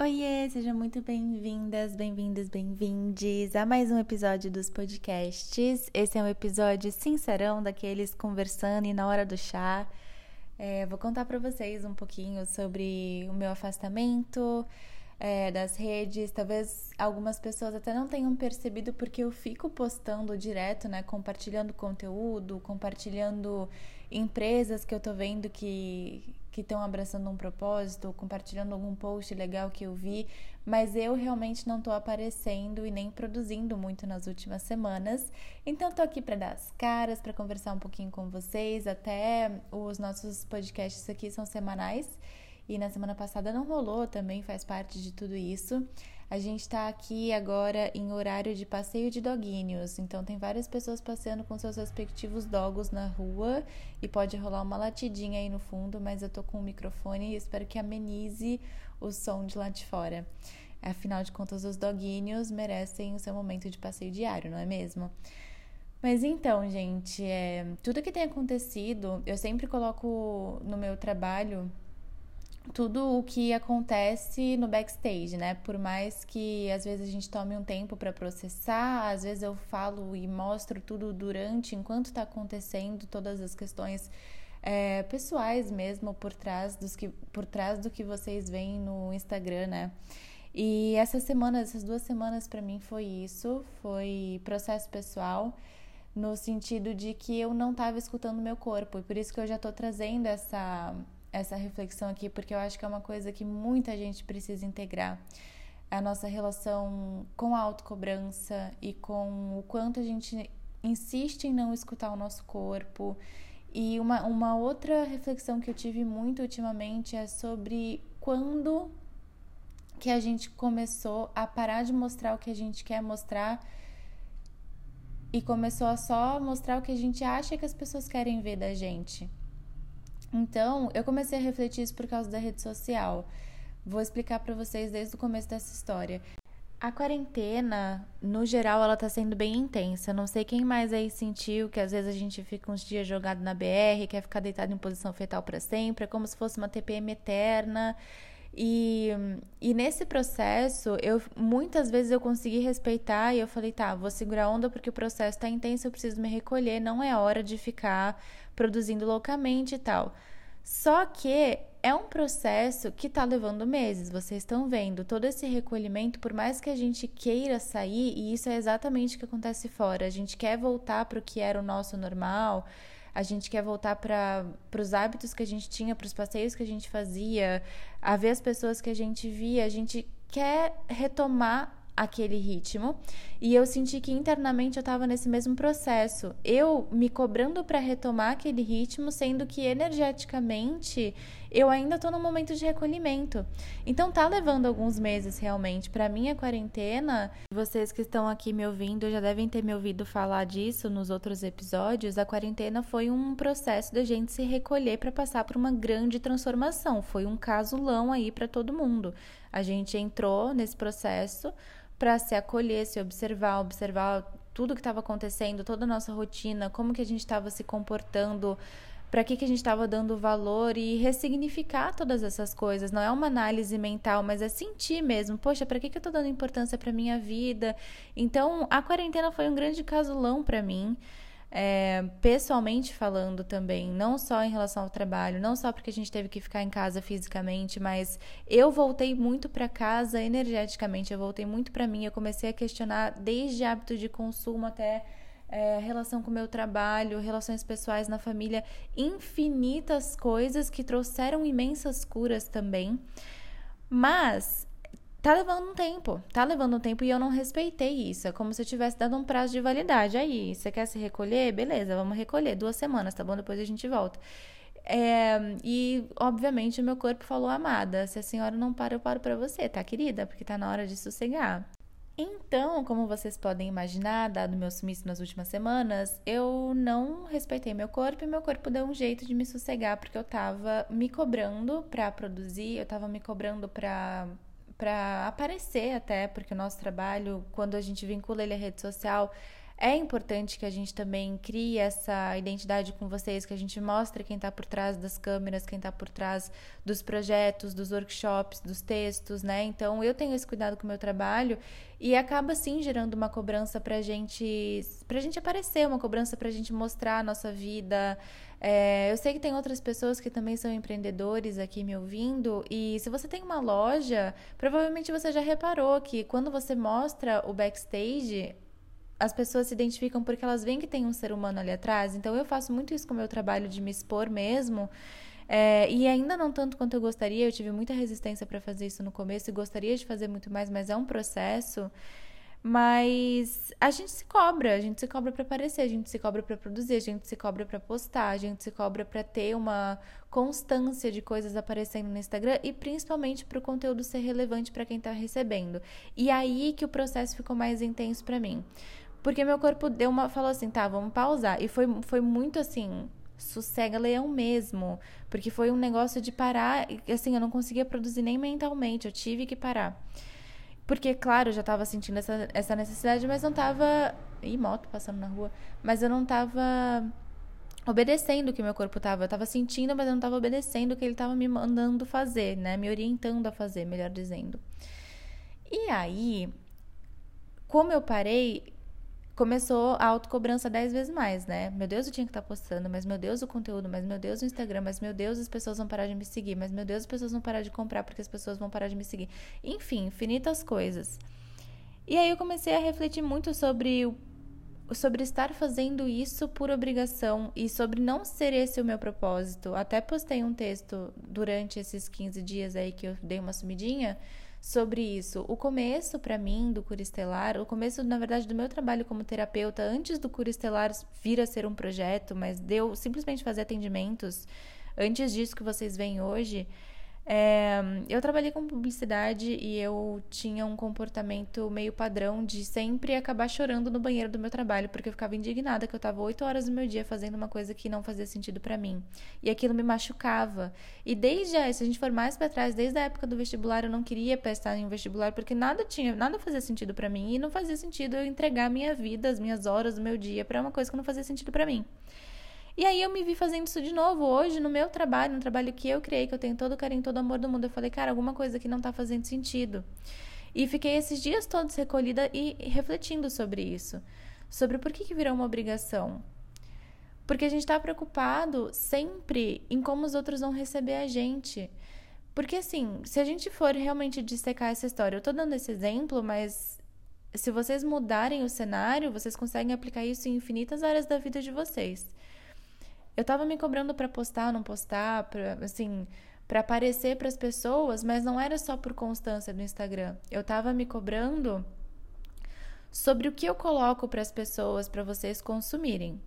Oiê, sejam muito bem-vindas, bem-vindos, bem-vindes a mais um episódio dos podcasts. Esse é um episódio sincerão daqueles conversando e na hora do chá. É, vou contar para vocês um pouquinho sobre o meu afastamento é, das redes. Talvez algumas pessoas até não tenham percebido porque eu fico postando direto, né? Compartilhando conteúdo, compartilhando empresas que eu tô vendo que que estão abraçando um propósito, compartilhando algum post legal que eu vi, mas eu realmente não estou aparecendo e nem produzindo muito nas últimas semanas. Então estou aqui para dar as caras, para conversar um pouquinho com vocês. Até os nossos podcasts aqui são semanais e na semana passada não rolou, também faz parte de tudo isso. A gente está aqui agora em horário de passeio de doguinhos, então tem várias pessoas passeando com seus respectivos dogos na rua e pode rolar uma latidinha aí no fundo, mas eu tô com o microfone e espero que amenize o som de lá de fora. Afinal de contas, os doguinhos merecem o seu momento de passeio diário, não é mesmo? Mas então, gente, é, tudo que tem acontecido, eu sempre coloco no meu trabalho tudo o que acontece no backstage, né? Por mais que às vezes a gente tome um tempo para processar, às vezes eu falo e mostro tudo durante, enquanto está acontecendo, todas as questões é, pessoais mesmo por trás, dos que, por trás do que vocês veem no Instagram, né? E essa semana, essas duas semanas para mim foi isso, foi processo pessoal no sentido de que eu não estava escutando meu corpo e por isso que eu já estou trazendo essa essa reflexão aqui, porque eu acho que é uma coisa que muita gente precisa integrar. A nossa relação com a autocobrança e com o quanto a gente insiste em não escutar o nosso corpo. E uma, uma outra reflexão que eu tive muito ultimamente é sobre quando que a gente começou a parar de mostrar o que a gente quer mostrar e começou a só mostrar o que a gente acha que as pessoas querem ver da gente. Então, eu comecei a refletir isso por causa da rede social. Vou explicar para vocês desde o começo dessa história. A quarentena, no geral, ela tá sendo bem intensa. Não sei quem mais aí sentiu que às vezes a gente fica uns dias jogado na BR, quer ficar deitado em posição fetal para sempre, é como se fosse uma TPM eterna. E, e nesse processo, eu muitas vezes eu consegui respeitar e eu falei, tá, vou segurar a onda porque o processo tá intenso, eu preciso me recolher, não é hora de ficar produzindo loucamente e tal. Só que é um processo que está levando meses. Vocês estão vendo todo esse recolhimento, por mais que a gente queira sair, e isso é exatamente o que acontece fora. A gente quer voltar para o que era o nosso normal, a gente quer voltar para os hábitos que a gente tinha, para os passeios que a gente fazia, a ver as pessoas que a gente via. A gente quer retomar aquele ritmo e eu senti que internamente eu estava nesse mesmo processo. Eu me cobrando para retomar aquele ritmo, sendo que energeticamente eu ainda estou no momento de recolhimento. Então tá levando alguns meses realmente. Para mim a quarentena, vocês que estão aqui me ouvindo já devem ter me ouvido falar disso nos outros episódios. A quarentena foi um processo da gente se recolher para passar por uma grande transformação. Foi um casulão aí para todo mundo. A gente entrou nesse processo para se acolher, se observar, observar tudo que estava acontecendo, toda a nossa rotina, como que a gente estava se comportando, para que, que a gente estava dando valor e ressignificar todas essas coisas. Não é uma análise mental, mas é sentir mesmo. Poxa, para que, que eu estou dando importância para minha vida? Então, a quarentena foi um grande casulão para mim é, pessoalmente falando também, não só em relação ao trabalho, não só porque a gente teve que ficar em casa fisicamente, mas eu voltei muito para casa energeticamente, eu voltei muito para mim, eu comecei a questionar desde hábito de consumo até é, relação com o meu trabalho, relações pessoais na família, infinitas coisas que trouxeram imensas curas também. Mas tá levando um tempo, tá levando um tempo e eu não respeitei isso. É como se eu tivesse dado um prazo de validade. Aí, você quer se recolher? Beleza, vamos recolher. Duas semanas, tá bom? Depois a gente volta. É, e, obviamente, o meu corpo falou, amada, se a senhora não para, eu paro pra você, tá, querida? Porque tá na hora de sossegar. Então, como vocês podem imaginar, dado meu sumiço nas últimas semanas, eu não respeitei meu corpo e meu corpo deu um jeito de me sossegar, porque eu tava me cobrando pra produzir, eu tava me cobrando pra para aparecer até, porque o nosso trabalho, quando a gente vincula ele à rede social, É importante que a gente também crie essa identidade com vocês, que a gente mostre quem está por trás das câmeras, quem está por trás dos projetos, dos workshops, dos textos, né? Então eu tenho esse cuidado com o meu trabalho e acaba sim gerando uma cobrança pra gente, pra gente aparecer, uma cobrança pra gente mostrar a nossa vida. É, eu sei que tem outras pessoas que também são empreendedores aqui me ouvindo, e se você tem uma loja, provavelmente você já reparou que quando você mostra o backstage, as pessoas se identificam porque elas veem que tem um ser humano ali atrás. Então eu faço muito isso com o meu trabalho de me expor mesmo. É, e ainda não tanto quanto eu gostaria, eu tive muita resistência para fazer isso no começo e gostaria de fazer muito mais, mas é um processo. Mas a gente se cobra, a gente se cobra para aparecer, a gente se cobra para produzir, a gente se cobra para postar, a gente se cobra para ter uma constância de coisas aparecendo no Instagram e principalmente para o conteúdo ser relevante para quem está recebendo. E aí que o processo ficou mais intenso para mim. Porque meu corpo deu uma. falou assim, tá, vamos pausar. E foi, foi muito assim, sossega leão mesmo. Porque foi um negócio de parar. Assim, eu não conseguia produzir nem mentalmente, eu tive que parar. Porque, claro, eu já tava sentindo essa, essa necessidade, mas não tava. Ih, moto passando na rua. Mas eu não tava obedecendo o que meu corpo tava. Eu tava sentindo, mas eu não tava obedecendo o que ele tava me mandando fazer, né? Me orientando a fazer, melhor dizendo. E aí, como eu parei, começou a autocobrança dez vezes mais, né? Meu Deus, eu tinha que estar tá postando, mas meu Deus, o conteúdo, mas meu Deus, o Instagram, mas meu Deus, as pessoas vão parar de me seguir, mas meu Deus, as pessoas vão parar de comprar porque as pessoas vão parar de me seguir. Enfim, infinitas coisas. E aí eu comecei a refletir muito sobre sobre estar fazendo isso por obrigação e sobre não ser esse o meu propósito. Até postei um texto durante esses 15 dias aí que eu dei uma sumidinha sobre isso. O começo, para mim, do Cura Estelar, o começo, na verdade, do meu trabalho como terapeuta, antes do Cura Estelar vir a ser um projeto, mas deu simplesmente fazer atendimentos, antes disso que vocês veem hoje, é, eu trabalhei com publicidade e eu tinha um comportamento meio padrão de sempre acabar chorando no banheiro do meu trabalho, porque eu ficava indignada que eu estava oito horas do meu dia fazendo uma coisa que não fazia sentido para mim. E aquilo me machucava. E desde, se a gente for mais para trás, desde a época do vestibular, eu não queria prestar em vestibular porque nada tinha, nada fazia sentido para mim e não fazia sentido eu entregar a minha vida, as minhas horas, o meu dia para uma coisa que não fazia sentido para mim. E aí eu me vi fazendo isso de novo hoje no meu trabalho, no trabalho que eu criei, que eu tenho todo o carinho, todo o amor do mundo. Eu falei, cara, alguma coisa que não tá fazendo sentido. E fiquei esses dias todos recolhida e refletindo sobre isso. Sobre por que, que virou uma obrigação. Porque a gente está preocupado sempre em como os outros vão receber a gente. Porque, assim, se a gente for realmente dissecar essa história, eu tô dando esse exemplo, mas se vocês mudarem o cenário, vocês conseguem aplicar isso em infinitas áreas da vida de vocês. Eu tava me cobrando para postar, não postar, pra, assim, para aparecer para as pessoas, mas não era só por constância do Instagram. Eu tava me cobrando sobre o que eu coloco para as pessoas para vocês consumirem.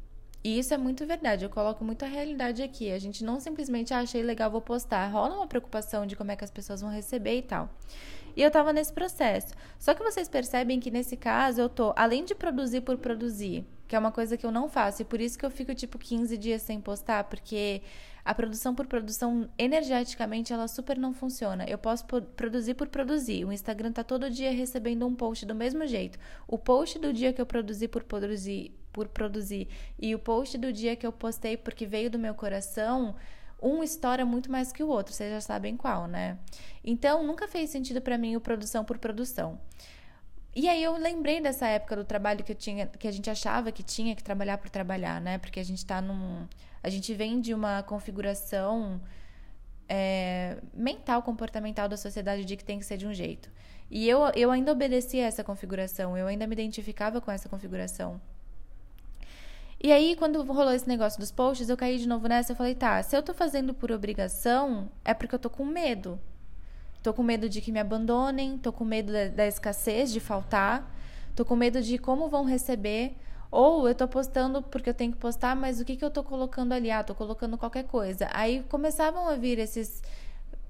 E isso é muito verdade, eu coloco muita realidade aqui. A gente não simplesmente ah, achei legal, vou postar. Rola uma preocupação de como é que as pessoas vão receber e tal. E eu tava nesse processo. Só que vocês percebem que nesse caso eu tô, além de produzir por produzir, que é uma coisa que eu não faço, e por isso que eu fico tipo 15 dias sem postar, porque a produção por produção, energeticamente, ela super não funciona. Eu posso produzir por produzir. O Instagram tá todo dia recebendo um post do mesmo jeito. O post do dia que eu produzi por produzir, por produzir e o post do dia que eu postei porque veio do meu coração, um estoura muito mais que o outro, vocês já sabem qual, né? Então, nunca fez sentido para mim o produção por produção. E aí eu lembrei dessa época do trabalho que eu tinha, que a gente achava que tinha que trabalhar por trabalhar, né? Porque a gente tá num. A gente vem de uma configuração é, mental, comportamental da sociedade de que tem que ser de um jeito. E eu, eu ainda obedecia a essa configuração, eu ainda me identificava com essa configuração. E aí, quando rolou esse negócio dos posts, eu caí de novo nessa. Eu falei, tá, se eu tô fazendo por obrigação, é porque eu tô com medo. Tô com medo de que me abandonem, tô com medo da, da escassez, de faltar, tô com medo de como vão receber. Ou eu tô postando porque eu tenho que postar, mas o que, que eu tô colocando ali? Ah, tô colocando qualquer coisa. Aí começavam a vir esses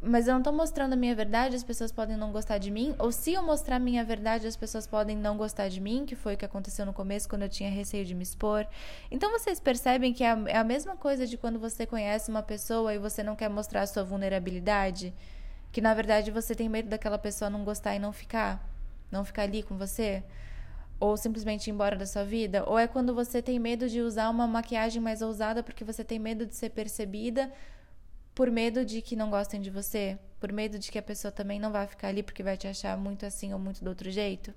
mas eu não estou mostrando a minha verdade, as pessoas podem não gostar de mim, ou se eu mostrar a minha verdade, as pessoas podem não gostar de mim, que foi o que aconteceu no começo, quando eu tinha receio de me expor. Então vocês percebem que é a, é a mesma coisa de quando você conhece uma pessoa e você não quer mostrar a sua vulnerabilidade, que na verdade você tem medo daquela pessoa não gostar e não ficar, não ficar ali com você. ou simplesmente ir embora da sua vida? Ou é quando você tem medo de usar uma maquiagem mais ousada porque você tem medo de ser percebida por medo de que não gostem de você? Por medo de que a pessoa também não vai ficar ali porque vai te achar muito assim ou muito do outro jeito?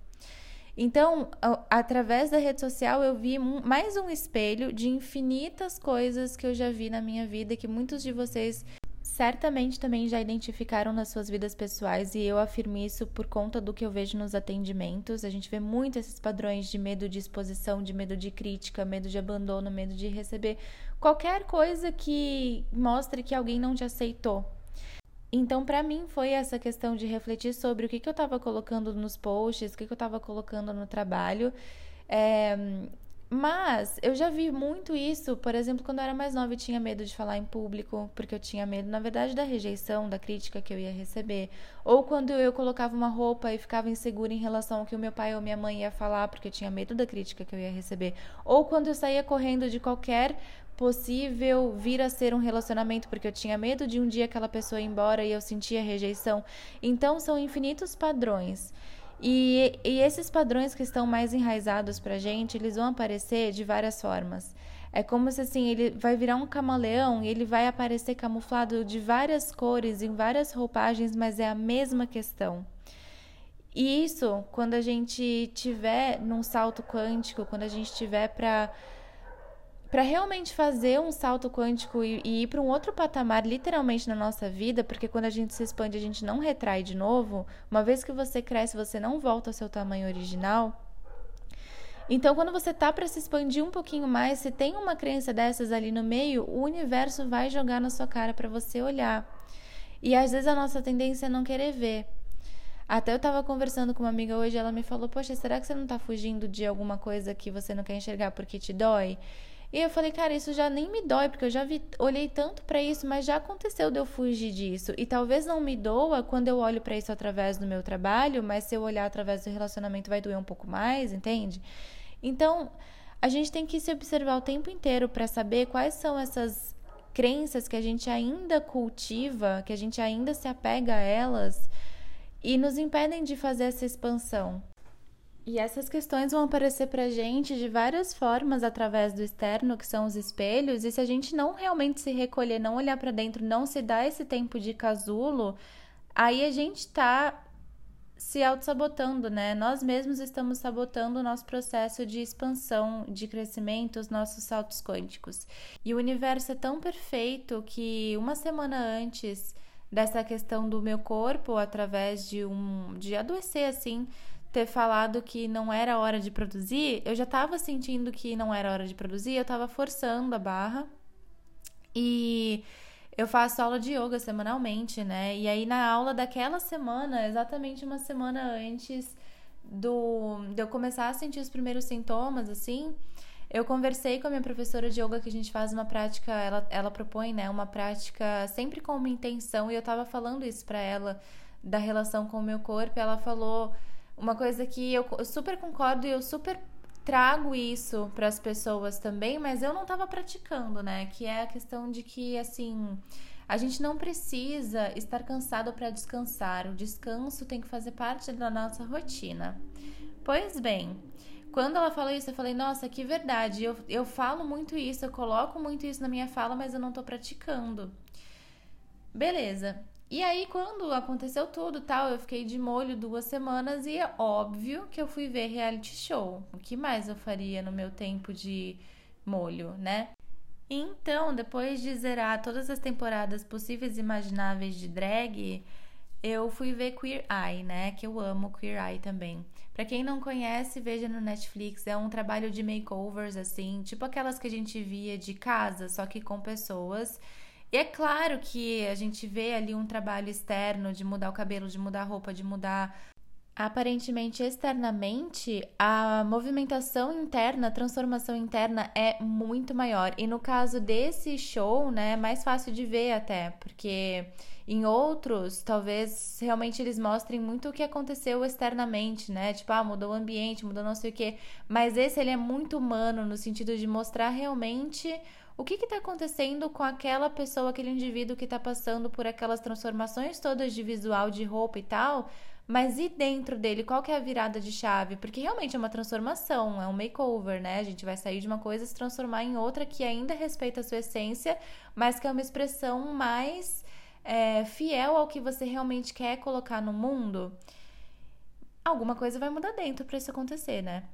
Então, através da rede social, eu vi mais um espelho de infinitas coisas que eu já vi na minha vida que muitos de vocês certamente também já identificaram nas suas vidas pessoais e eu afirmo isso por conta do que eu vejo nos atendimentos. A gente vê muito esses padrões de medo de exposição, de medo de crítica, medo de abandono, medo de receber qualquer coisa que mostre que alguém não te aceitou. Então, para mim, foi essa questão de refletir sobre o que, que eu estava colocando nos posts, o que, que eu estava colocando no trabalho. É, mas eu já vi muito isso, por exemplo, quando eu era mais nova e tinha medo de falar em público, porque eu tinha medo, na verdade, da rejeição, da crítica que eu ia receber. Ou quando eu colocava uma roupa e ficava insegura em relação ao que o meu pai ou minha mãe ia falar, porque eu tinha medo da crítica que eu ia receber. Ou quando eu saía correndo de qualquer possível vir a ser um relacionamento, porque eu tinha medo de um dia aquela pessoa ir embora e eu sentia rejeição. Então, são infinitos padrões. E, e esses padrões que estão mais enraizados pra gente, eles vão aparecer de várias formas. É como se assim, ele vai virar um camaleão e ele vai aparecer camuflado de várias cores, em várias roupagens, mas é a mesma questão. E isso, quando a gente tiver num salto quântico, quando a gente tiver para para realmente fazer um salto quântico e, e ir para um outro patamar, literalmente na nossa vida, porque quando a gente se expande, a gente não retrai de novo. Uma vez que você cresce, você não volta ao seu tamanho original. Então, quando você tá para se expandir um pouquinho mais, se tem uma crença dessas ali no meio, o universo vai jogar na sua cara para você olhar. E às vezes a nossa tendência é não querer ver. Até eu tava conversando com uma amiga hoje, ela me falou: "Poxa, será que você não tá fugindo de alguma coisa que você não quer enxergar porque te dói?" E eu falei, cara, isso já nem me dói, porque eu já vi, olhei tanto para isso, mas já aconteceu de eu fugir disso. E talvez não me doa quando eu olho para isso através do meu trabalho, mas se eu olhar através do relacionamento vai doer um pouco mais, entende? Então, a gente tem que se observar o tempo inteiro para saber quais são essas crenças que a gente ainda cultiva, que a gente ainda se apega a elas e nos impedem de fazer essa expansão. E essas questões vão aparecer pra gente de várias formas através do externo, que são os espelhos, e se a gente não realmente se recolher, não olhar para dentro, não se dar esse tempo de casulo, aí a gente tá se auto-sabotando, né? Nós mesmos estamos sabotando o nosso processo de expansão, de crescimento, os nossos saltos quânticos. E o universo é tão perfeito que uma semana antes dessa questão do meu corpo, através de um de adoecer assim, ter falado que não era hora de produzir, eu já estava sentindo que não era hora de produzir, eu estava forçando a barra. E eu faço aula de yoga semanalmente, né? E aí na aula daquela semana, exatamente uma semana antes do de eu começar a sentir os primeiros sintomas, assim, eu conversei com a minha professora de yoga que a gente faz uma prática, ela, ela propõe, né, uma prática sempre com uma intenção, e eu tava falando isso para ela da relação com o meu corpo, ela falou uma coisa que eu super concordo e eu super trago isso para as pessoas também, mas eu não estava praticando, né? Que é a questão de que assim, a gente não precisa estar cansado para descansar. O descanso tem que fazer parte da nossa rotina. Pois bem, quando ela falou isso, eu falei, nossa, que verdade. Eu, eu falo muito isso, eu coloco muito isso na minha fala, mas eu não estou praticando. Beleza. E aí, quando aconteceu tudo tal, eu fiquei de molho duas semanas e é óbvio que eu fui ver reality show. O que mais eu faria no meu tempo de molho, né? Então, depois de zerar todas as temporadas possíveis e imagináveis de drag, eu fui ver Queer Eye, né? Que eu amo Queer Eye também. Para quem não conhece, veja no Netflix. É um trabalho de makeovers, assim, tipo aquelas que a gente via de casa, só que com pessoas. E é claro que a gente vê ali um trabalho externo de mudar o cabelo, de mudar a roupa, de mudar. Aparentemente, externamente, a movimentação interna, a transformação interna é muito maior. E no caso desse show, né, é mais fácil de ver até, porque em outros, talvez realmente eles mostrem muito o que aconteceu externamente, né? Tipo, ah, mudou o ambiente, mudou não sei o quê. Mas esse ele é muito humano no sentido de mostrar realmente o que está acontecendo com aquela pessoa, aquele indivíduo que está passando por aquelas transformações todas de visual, de roupa e tal, mas e dentro dele, qual que é a virada de chave? Porque realmente é uma transformação, é um makeover, né? A gente vai sair de uma coisa e se transformar em outra que ainda respeita a sua essência, mas que é uma expressão mais é, fiel ao que você realmente quer colocar no mundo. Alguma coisa vai mudar dentro para isso acontecer, né?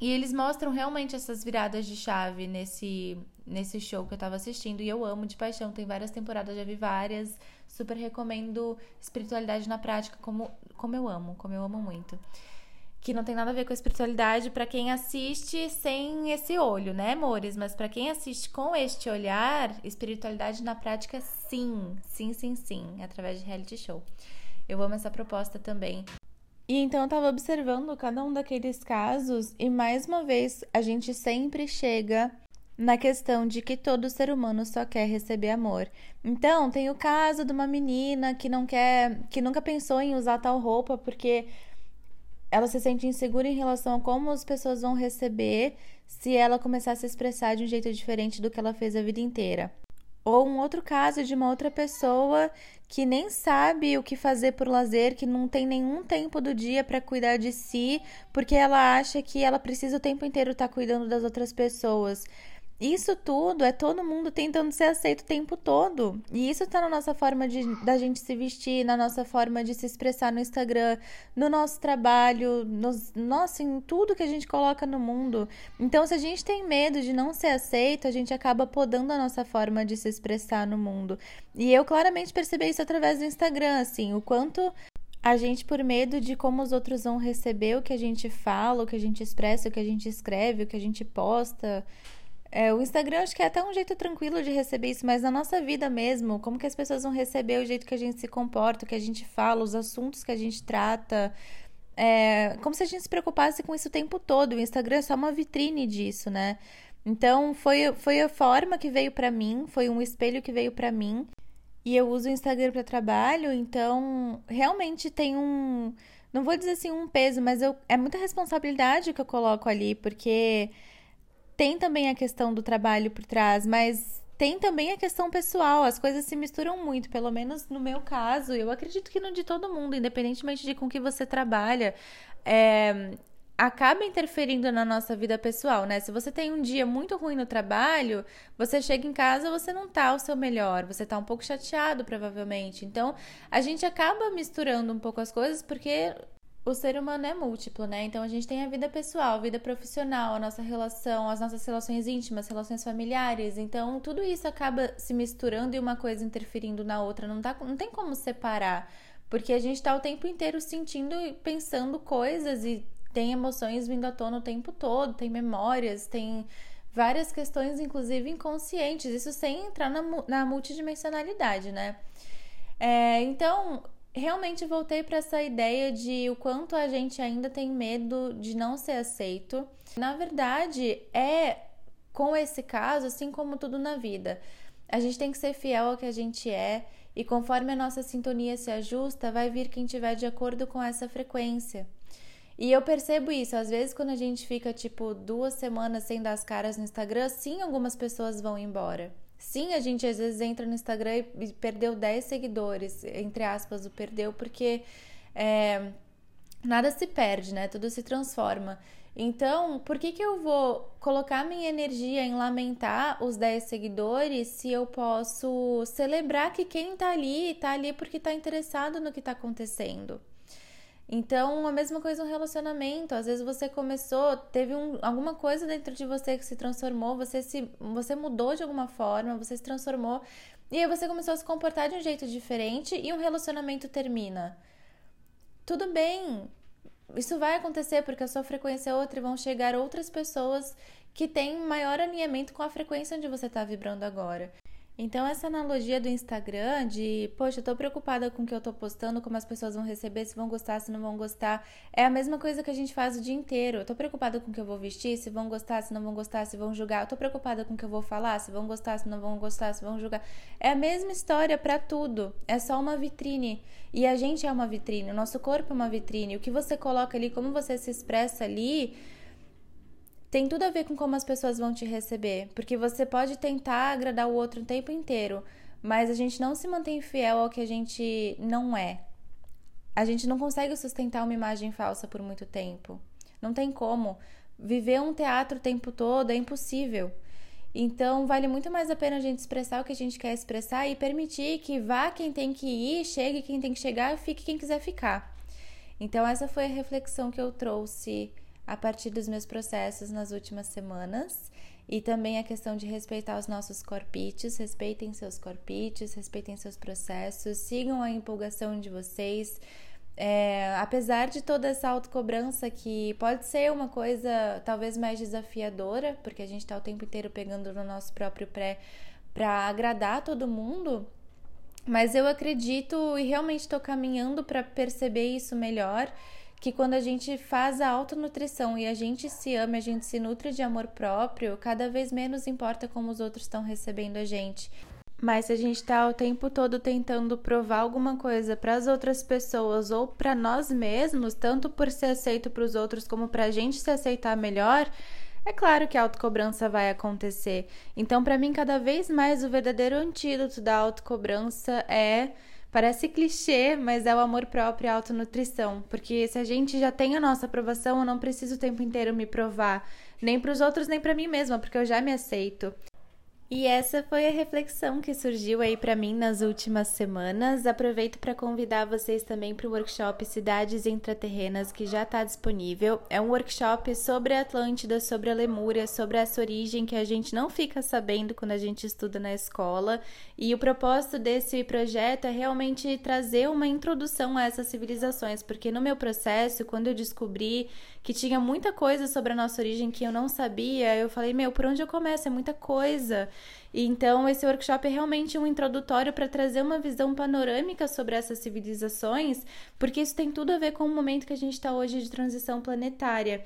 E eles mostram realmente essas viradas de chave nesse, nesse show que eu tava assistindo. E eu amo de paixão. Tem várias temporadas, já vi várias. Super recomendo espiritualidade na prática, como, como eu amo, como eu amo muito. Que não tem nada a ver com a espiritualidade para quem assiste sem esse olho, né, amores? Mas para quem assiste com este olhar, espiritualidade na prática, sim. Sim, sim, sim. Através de reality show. Eu amo essa proposta também. E então eu tava observando cada um daqueles casos e mais uma vez a gente sempre chega na questão de que todo ser humano só quer receber amor. Então, tem o caso de uma menina que não quer, que nunca pensou em usar tal roupa porque ela se sente insegura em relação a como as pessoas vão receber se ela começar a se expressar de um jeito diferente do que ela fez a vida inteira. Ou um outro caso de uma outra pessoa que nem sabe o que fazer por lazer, que não tem nenhum tempo do dia para cuidar de si, porque ela acha que ela precisa o tempo inteiro estar tá cuidando das outras pessoas. Isso tudo é todo mundo tentando ser aceito o tempo todo. E isso tá na nossa forma de, da gente se vestir, na nossa forma de se expressar no Instagram, no nosso trabalho, nos, nossa, em tudo que a gente coloca no mundo. Então, se a gente tem medo de não ser aceito, a gente acaba podando a nossa forma de se expressar no mundo. E eu claramente percebi isso através do Instagram, assim, o quanto a gente, por medo de como os outros vão receber o que a gente fala, o que a gente expressa, o que a gente escreve, o que a gente posta é, o Instagram acho que é até um jeito tranquilo de receber isso, mas na nossa vida mesmo, como que as pessoas vão receber o jeito que a gente se comporta, o que a gente fala, os assuntos que a gente trata. É, como se a gente se preocupasse com isso o tempo todo. O Instagram é só uma vitrine disso, né? Então foi, foi a forma que veio para mim, foi um espelho que veio para mim. E eu uso o Instagram para trabalho, então realmente tem um. Não vou dizer assim um peso, mas eu, é muita responsabilidade que eu coloco ali, porque tem também a questão do trabalho por trás, mas tem também a questão pessoal. As coisas se misturam muito, pelo menos no meu caso. Eu acredito que no de todo mundo, independentemente de com que você trabalha. É, acaba interferindo na nossa vida pessoal, né? Se você tem um dia muito ruim no trabalho, você chega em casa, você não tá o seu melhor, você tá um pouco chateado, provavelmente. Então, a gente acaba misturando um pouco as coisas porque o ser humano é múltiplo, né? Então a gente tem a vida pessoal, a vida profissional, a nossa relação, as nossas relações íntimas, relações familiares. Então tudo isso acaba se misturando e uma coisa interferindo na outra. Não, tá, não tem como separar. Porque a gente tá o tempo inteiro sentindo e pensando coisas e tem emoções vindo à tona o tempo todo, tem memórias, tem várias questões, inclusive inconscientes. Isso sem entrar na, na multidimensionalidade, né? É, então, realmente voltei para essa ideia de o quanto a gente ainda tem medo de não ser aceito. Na verdade, é com esse caso, assim como tudo na vida. A gente tem que ser fiel ao que a gente é e conforme a nossa sintonia se ajusta, vai vir quem tiver de acordo com essa frequência. E eu percebo isso, às vezes quando a gente fica tipo duas semanas sem dar as caras no Instagram, sim, algumas pessoas vão embora. Sim, a gente às vezes entra no Instagram e perdeu 10 seguidores, entre aspas, o perdeu, porque é, nada se perde, né? Tudo se transforma. Então, por que, que eu vou colocar minha energia em lamentar os 10 seguidores se eu posso celebrar que quem tá ali, tá ali porque tá interessado no que tá acontecendo? Então, a mesma coisa no relacionamento. Às vezes você começou, teve um, alguma coisa dentro de você que se transformou, você se você mudou de alguma forma, você se transformou, e aí você começou a se comportar de um jeito diferente e um relacionamento termina. Tudo bem. Isso vai acontecer porque a sua frequência é outra e vão chegar outras pessoas que têm maior alinhamento com a frequência onde você está vibrando agora. Então, essa analogia do Instagram de, poxa, eu tô preocupada com o que eu tô postando, como as pessoas vão receber, se vão gostar, se não vão gostar, é a mesma coisa que a gente faz o dia inteiro. Eu tô preocupada com o que eu vou vestir, se vão gostar, se não vão gostar, se vão julgar. Eu tô preocupada com o que eu vou falar, se vão gostar, se não vão gostar, se vão julgar. É a mesma história para tudo. É só uma vitrine. E a gente é uma vitrine, o nosso corpo é uma vitrine. O que você coloca ali, como você se expressa ali tem tudo a ver com como as pessoas vão te receber, porque você pode tentar agradar o outro o tempo inteiro, mas a gente não se mantém fiel ao que a gente não é. A gente não consegue sustentar uma imagem falsa por muito tempo. Não tem como. Viver um teatro o tempo todo é impossível. Então, vale muito mais a pena a gente expressar o que a gente quer expressar e permitir que vá quem tem que ir, chegue quem tem que chegar fique quem quiser ficar. Então, essa foi a reflexão que eu trouxe a partir dos meus processos nas últimas semanas. E também a questão de respeitar os nossos corpites, respeitem seus corpites, respeitem seus processos, sigam a empolgação de vocês. É, apesar de toda essa autocobrança que pode ser uma coisa talvez mais desafiadora, porque a gente está o tempo inteiro pegando no nosso próprio pré para agradar todo mundo, mas eu acredito e realmente estou caminhando para perceber isso melhor que quando a gente faz a autonutrição e a gente se ama, a gente se nutre de amor próprio, cada vez menos importa como os outros estão recebendo a gente. Mas se a gente está o tempo todo tentando provar alguma coisa para as outras pessoas ou para nós mesmos, tanto por ser aceito para os outros como para a gente se aceitar melhor, é claro que a autocobrança vai acontecer. Então, para mim, cada vez mais o verdadeiro antídoto da autocobrança é Parece clichê, mas é o amor próprio e a autonutrição. Porque se a gente já tem a nossa aprovação, eu não preciso o tempo inteiro me provar, nem para os outros, nem para mim mesma, porque eu já me aceito. E essa foi a reflexão que surgiu aí para mim nas últimas semanas. Aproveito para convidar vocês também para o workshop Cidades Intraterrenas que já está disponível. É um workshop sobre a Atlântida, sobre a Lemúria, sobre essa origem que a gente não fica sabendo quando a gente estuda na escola. E o propósito desse projeto é realmente trazer uma introdução a essas civilizações, porque no meu processo, quando eu descobri que tinha muita coisa sobre a nossa origem que eu não sabia, eu falei, meu, por onde eu começo? É muita coisa. Então esse workshop é realmente um introdutório para trazer uma visão panorâmica sobre essas civilizações, porque isso tem tudo a ver com o momento que a gente está hoje de transição planetária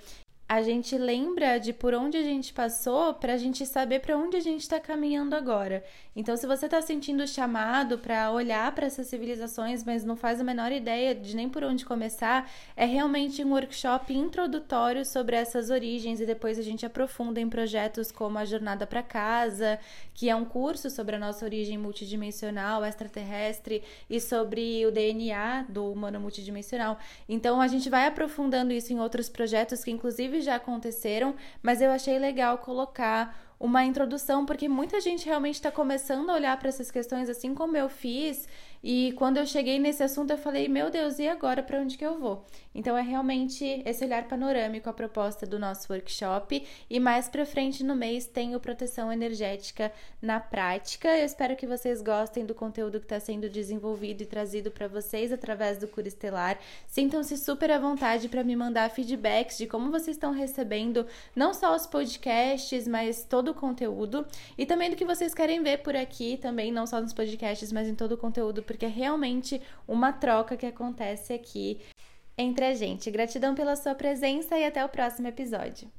a gente lembra de por onde a gente passou para a gente saber para onde a gente está caminhando agora. Então, se você está sentindo chamado para olhar para essas civilizações, mas não faz a menor ideia de nem por onde começar, é realmente um workshop introdutório sobre essas origens e depois a gente aprofunda em projetos como a Jornada para Casa, que é um curso sobre a nossa origem multidimensional, extraterrestre e sobre o DNA do humano multidimensional. Então, a gente vai aprofundando isso em outros projetos que, inclusive, já aconteceram, mas eu achei legal colocar uma introdução, porque muita gente realmente está começando a olhar para essas questões assim como eu fiz. E quando eu cheguei nesse assunto, eu falei: meu Deus, e agora para onde que eu vou? Então é realmente esse olhar panorâmico a proposta do nosso workshop. E mais para frente no mês tem proteção energética na prática. Eu espero que vocês gostem do conteúdo que está sendo desenvolvido e trazido para vocês através do Cura Estelar. Sintam-se super à vontade para me mandar feedbacks de como vocês estão recebendo não só os podcasts, mas todo o conteúdo e também do que vocês querem ver por aqui, também não só nos podcasts, mas em todo o conteúdo porque é realmente uma troca que acontece aqui entre a gente. Gratidão pela sua presença e até o próximo episódio.